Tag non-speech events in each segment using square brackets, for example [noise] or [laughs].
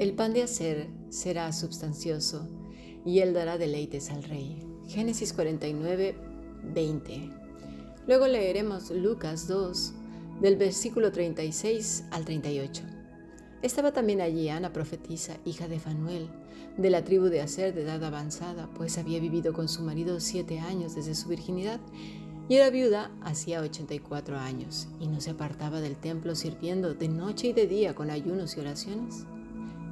El pan de hacer será substancioso y él dará deleites al rey. Génesis 49, 20. Luego leeremos Lucas 2, del versículo 36 al 38. Estaba también allí Ana profetisa, hija de Fanuel, de la tribu de Aser de edad avanzada, pues había vivido con su marido siete años desde su virginidad y era viuda hacía 84 años y no se apartaba del templo sirviendo de noche y de día con ayunos y oraciones.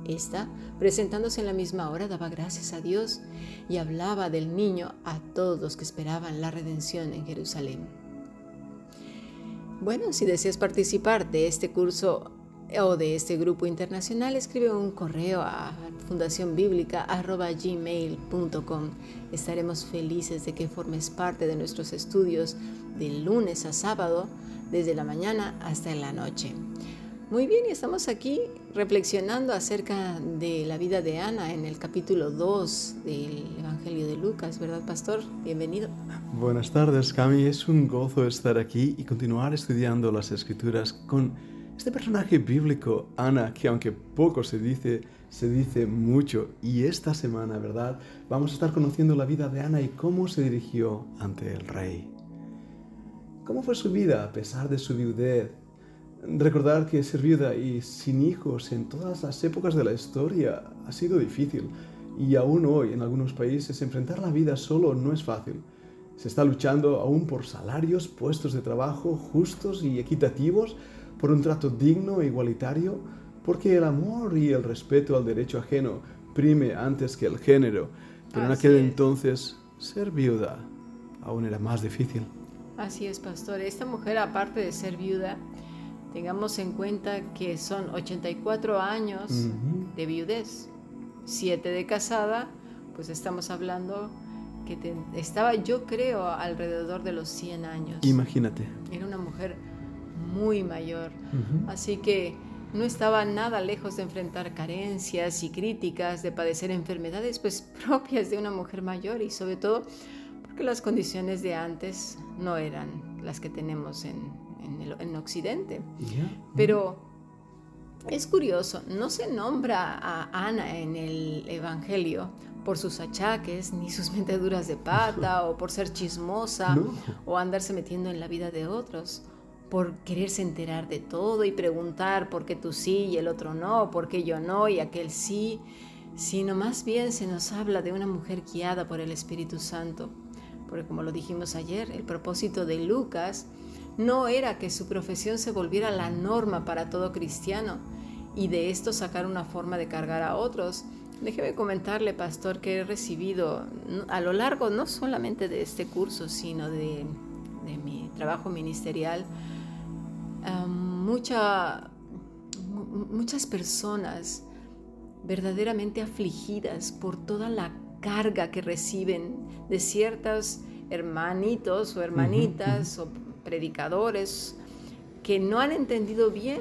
Esta, presentándose en la misma hora, daba gracias a Dios y hablaba del niño a todos los que esperaban la redención en Jerusalén. Bueno, si deseas participar de este curso o de este grupo internacional, escribe un correo a fundacionbiblica.gmail.com. Estaremos felices de que formes parte de nuestros estudios de lunes a sábado, desde la mañana hasta la noche. Muy bien, y estamos aquí reflexionando acerca de la vida de Ana en el capítulo 2 del Evangelio de Lucas, ¿verdad, Pastor? Bienvenido. Buenas tardes, Cami. Es un gozo estar aquí y continuar estudiando las Escrituras con este personaje bíblico, Ana, que aunque poco se dice, se dice mucho. Y esta semana, ¿verdad? Vamos a estar conociendo la vida de Ana y cómo se dirigió ante el rey. ¿Cómo fue su vida a pesar de su viudez? Recordar que ser viuda y sin hijos en todas las épocas de la historia ha sido difícil. Y aún hoy en algunos países enfrentar la vida solo no es fácil. Se está luchando aún por salarios, puestos de trabajo justos y equitativos, por un trato digno e igualitario, porque el amor y el respeto al derecho ajeno prime antes que el género. Pero en aquel entonces ser viuda aún era más difícil. Así es, pastor. Esta mujer, aparte de ser viuda, tengamos en cuenta que son 84 años de viudez, 7 de casada, pues estamos hablando que estaba, yo creo, alrededor de los 100 años. Imagínate. Era una mujer muy mayor. Así que no estaba nada lejos de enfrentar carencias y críticas, de padecer enfermedades pues [laughs] propias de una mujer mayor y sobre todo porque las condiciones de antes no eran las que tenemos en, en, Occidente. Pero es curioso, no se nombra a Ana en el Evangelio por sus achaques, ni sus [laughs] meteduras de pata, o por ser chismosa, o andarse metiendo en la vida de otros por quererse enterar de todo y preguntar por qué tú sí y el otro no, por qué yo no y aquel sí, sino más bien se nos habla de una mujer guiada por el Espíritu Santo. Porque como lo dijimos ayer, el propósito de Lucas no era que su profesión se volviera la norma para todo cristiano y de esto sacar una forma de cargar a otros. Déjeme comentarle, pastor, que he recibido a lo largo no solamente de este curso, sino de, de mi trabajo ministerial, mucha, muchas personas verdaderamente afligidas por toda la carga que reciben de ciertos hermanitos o hermanitas o predicadores que no han entendido bien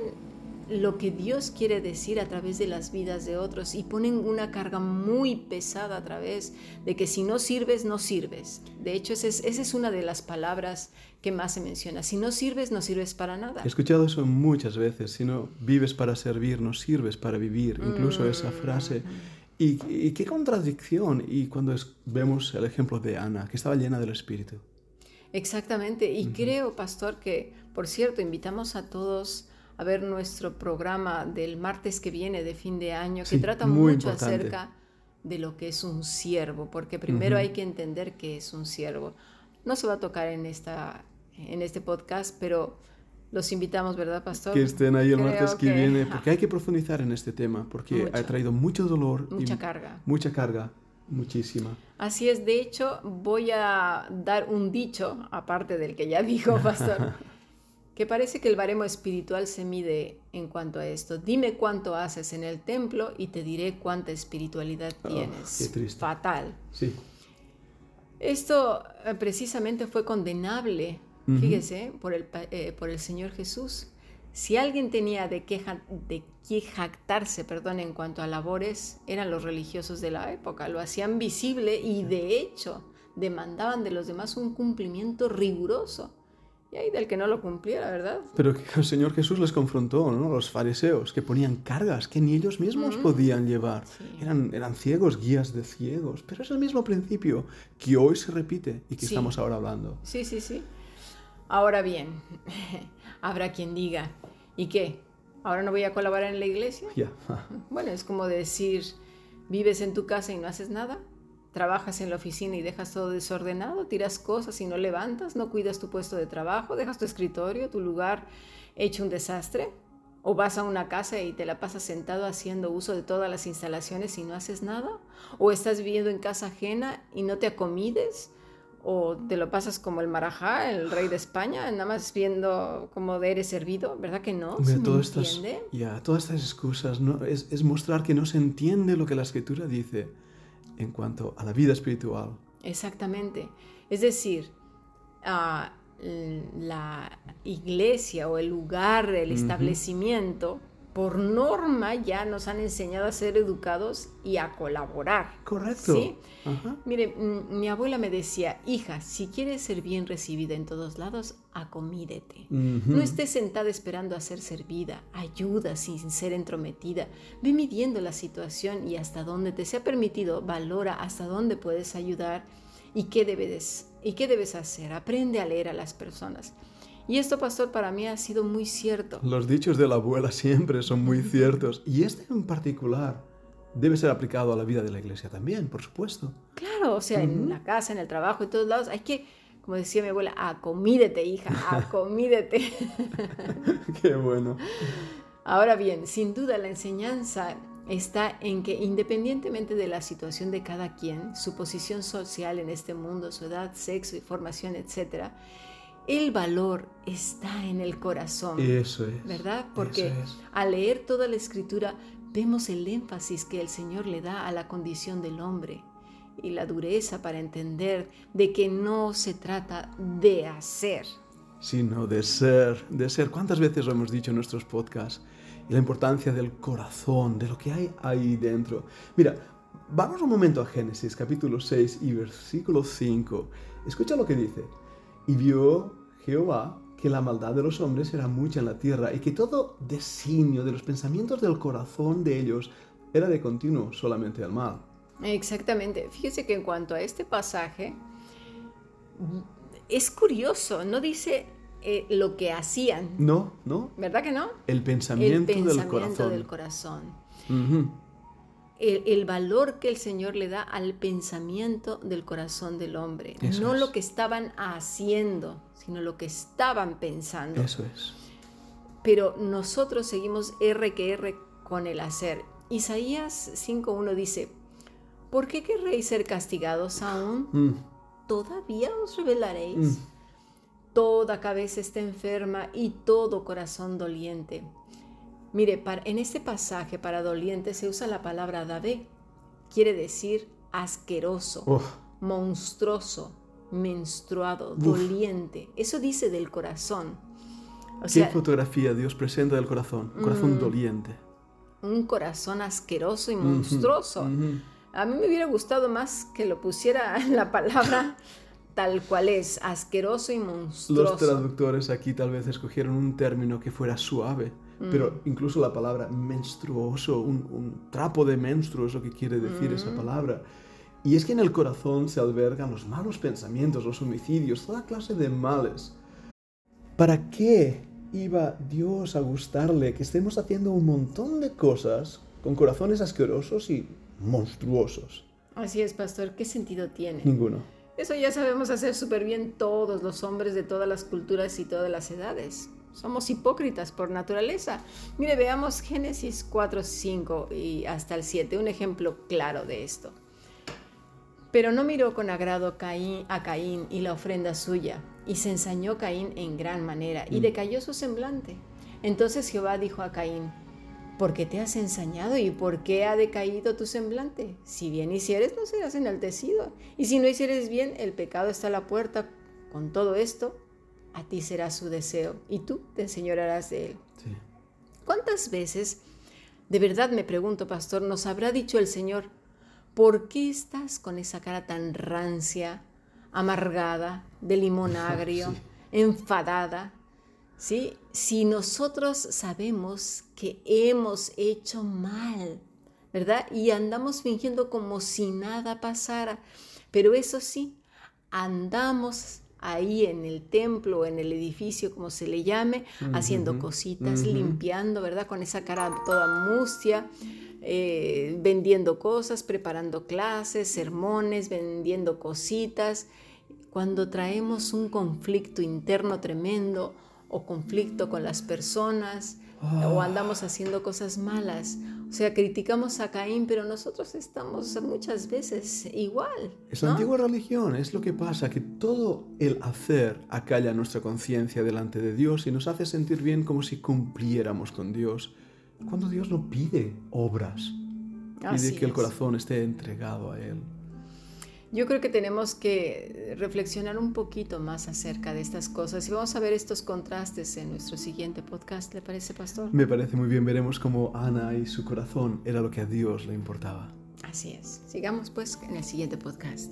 lo que Dios quiere decir a través de las vidas de otros y ponen una carga muy pesada a través de que si no sirves, no sirves. De hecho, esa es, una de las palabras que más se menciona. Si no sirves, no sirves para nada. He escuchado eso muchas veces. Si no vives para servir, no sirves para vivir. Incluso esa frase. Y, qué contradicción. Y cuando vemos el ejemplo de Ana, que estaba llena del Espíritu. Exactamente. Y creo, pastor, que, por cierto, invitamos a todos a ver nuestro programa del martes que viene de fin de año, que trata mucho acerca de lo que es un siervo, porque primero hay que entender qué es un siervo. No se va a tocar en, esta, en este podcast, pero los invitamos, ¿verdad, Pastor? Que estén ahí el martes que, viene, [laughs] porque hay que profundizar en este tema, porque ha traído mucho dolor. Mucha carga. Mucha carga, muchísima. Así es, de hecho, voy a dar un dicho, aparte del que ya dijo [laughs] Pastor. que parece que el baremo espiritual se mide en cuanto a esto. Dime cuánto haces en el templo y te diré cuánta espiritualidad ah, tienes. Fatal. Sí. Esto eh, precisamente fue condenable, fíjese, por el, eh, por el Señor Jesús. Si alguien tenía de qué, de qué jactarse perdón, en cuanto a labores, eran los religiosos de la época. Lo hacían visible y de hecho demandaban de los demás un cumplimiento riguroso Y ahí del que no lo cumpliera, ¿verdad? Pero que el Señor Jesús les confrontó, ¿no? Los fariseos, que ponían cargas que ni ellos mismos podían llevar. Eran, eran ciegos, guías de ciegos. Pero es el mismo principio que hoy se repite y que estamos ahora hablando. Sí, sí, sí. Ahora bien, [laughs] habrá quien diga, ¿y qué? ¿Ahora no voy a colaborar en la iglesia? Ya. [laughs] Bueno, es como decir, ¿vives en tu casa y no haces nada? trabajas en la oficina y dejas todo desordenado, tiras cosas y no levantas, no cuidas tu puesto de trabajo, dejas tu escritorio, tu lugar hecho un desastre, o vas a una casa y te la pasas sentado haciendo uso de todas las instalaciones y no haces nada, o estás viviendo en casa ajena y no te acomides, o te lo pasas como el marajá, el rey de España, nada más viendo cómo eres servido, ¿verdad que no? ¿Se estas, ya, todas estas excusas ¿no? es, es mostrar que no se entiende lo que la escritura dice en cuanto a la vida espiritual. Exactamente. Es decir, la iglesia o el lugar, el establecimiento, por norma ya nos han enseñado a ser educados y a colaborar. Correcto. ¿sí? Mire, mi abuela me decía, hija, si quieres ser bien recibida en todos lados, acomídete. No estés sentada esperando a ser servida. Ayuda sin ser entrometida. Ve midiendo la situación y hasta dónde te sea permitido, valora hasta dónde puedes ayudar y qué debes, y qué debes hacer. Aprende a leer a las personas. Y esto, pastor, para mí ha sido muy cierto. Los dichos de la abuela siempre son muy ciertos. Y este en particular debe ser aplicado a la vida de la iglesia también, por supuesto. Claro, o sea, en la casa, en el trabajo, en todos lados, hay que, como decía mi abuela, acomídete, hija, [laughs] acomídete. [laughs] Qué bueno. Ahora bien, sin duda la enseñanza está en que independientemente de la situación de cada quien, su posición social en este mundo, su edad, sexo y formación, etcétera, el valor está en el corazón. Eso es. ¿Verdad? Porque al leer toda la escritura vemos el énfasis que el Señor le da a la condición del hombre y la dureza para entender de que no se trata de hacer. Sino de ser, de ser. ¿Cuántas veces lo hemos dicho en nuestros podcasts? Y la importancia del corazón, de lo que hay ahí dentro. Mira, vamos un momento a Génesis capítulo 6 y versículo 5. Escucha lo que dice. Y vio Jehová que la maldad de los hombres era mucha en la tierra y que todo designio de los pensamientos del corazón de ellos era de continuo solamente el mal. Exactamente. Fíjese que en cuanto a este pasaje, es curioso, no dice eh, lo que hacían. No, no. ¿Verdad que no? El pensamiento, el pensamiento del corazón el, valor que el Señor le da al pensamiento del corazón del hombre. no lo que estaban haciendo, sino lo que estaban pensando. Eso es. Pero nosotros seguimos R que R con el hacer. Isaías 5.1 dice, ¿por qué querréis ser castigados aún? Mm. ¿Todavía os revelaréis? Mm. Toda cabeza está enferma y todo corazón doliente. Mire, en este pasaje para doliente se usa la palabra Davé. Quiere decir asqueroso, monstruoso, menstruado, doliente. Eso dice del corazón. ¿Qué fotografía Dios presenta del corazón? Un corazón mm. doliente. Un corazón asqueroso y monstruoso. A mí me hubiera gustado más que lo pusiera en la palabra tal cual es, asqueroso y monstruoso. Los traductores aquí tal vez escogieron un término que fuera suave pero mm. incluso la palabra menstruoso, un, trapo de menstruo es lo que quiere decir esa mm. palabra. Y es que en el corazón se albergan los malos pensamientos, los homicidios, toda clase de males. ¿Para qué iba Dios a gustarle que estemos haciendo un montón de cosas con corazones asquerosos y monstruosos? Así es, pastor. ¿Qué sentido tiene? Ninguno. Eso ya sabemos hacer súper bien todos los hombres de todas las culturas y todas las edades. Somos hipócritas por naturaleza. Mire, veamos Génesis 4, 5 y hasta el 7, un ejemplo claro de esto. Pero no miró con agrado a Caín y la ofrenda suya, y se ensañó Caín en gran manera, y mm. decayó su semblante. Entonces Jehová dijo a Caín, ¿por qué te has ensañado y por qué ha decaído tu semblante? Si bien hicieres, no serás enaltecido, y si no hicieres bien, el pecado está a la puerta. Con todo esto, a ti será su deseo y tú te enseñarás de él. ¿Cuántas veces, de verdad me pregunto, pastor, nos habrá dicho el Señor, ¿por qué estás con esa cara tan rancia, amargada, de limón [laughs] agrio? enfadada, ¿sí? Si nosotros sabemos que hemos hecho mal, ¿verdad? Y andamos fingiendo como si nada pasara, pero eso sí, andamos ahí en el templo, en el edificio, como se le llame, haciendo cositas, limpiando, ¿verdad? Con esa cara toda mustia, eh, vendiendo cosas, preparando clases, sermones, vendiendo cositas. Cuando traemos un conflicto interno tremendo o conflicto con las personas o ah. andamos haciendo cosas malas o sea, criticamos a Caín, pero nosotros estamos muchas veces igual. Es la antigua religión, es lo que pasa, que todo el hacer acalla nuestra conciencia delante de Dios y nos hace sentir bien como si cumpliéramos con Dios, cuando Dios no pide obras, pide que el corazón esté entregado a Él. Yo creo que tenemos que reflexionar un poquito más acerca de estas cosas y vamos a ver estos contrastes en nuestro siguiente podcast, ¿le parece, pastor? Me parece muy bien, veremos cómo Ana y su corazón era lo que a Dios le importaba. Así es. Sigamos pues en el siguiente podcast.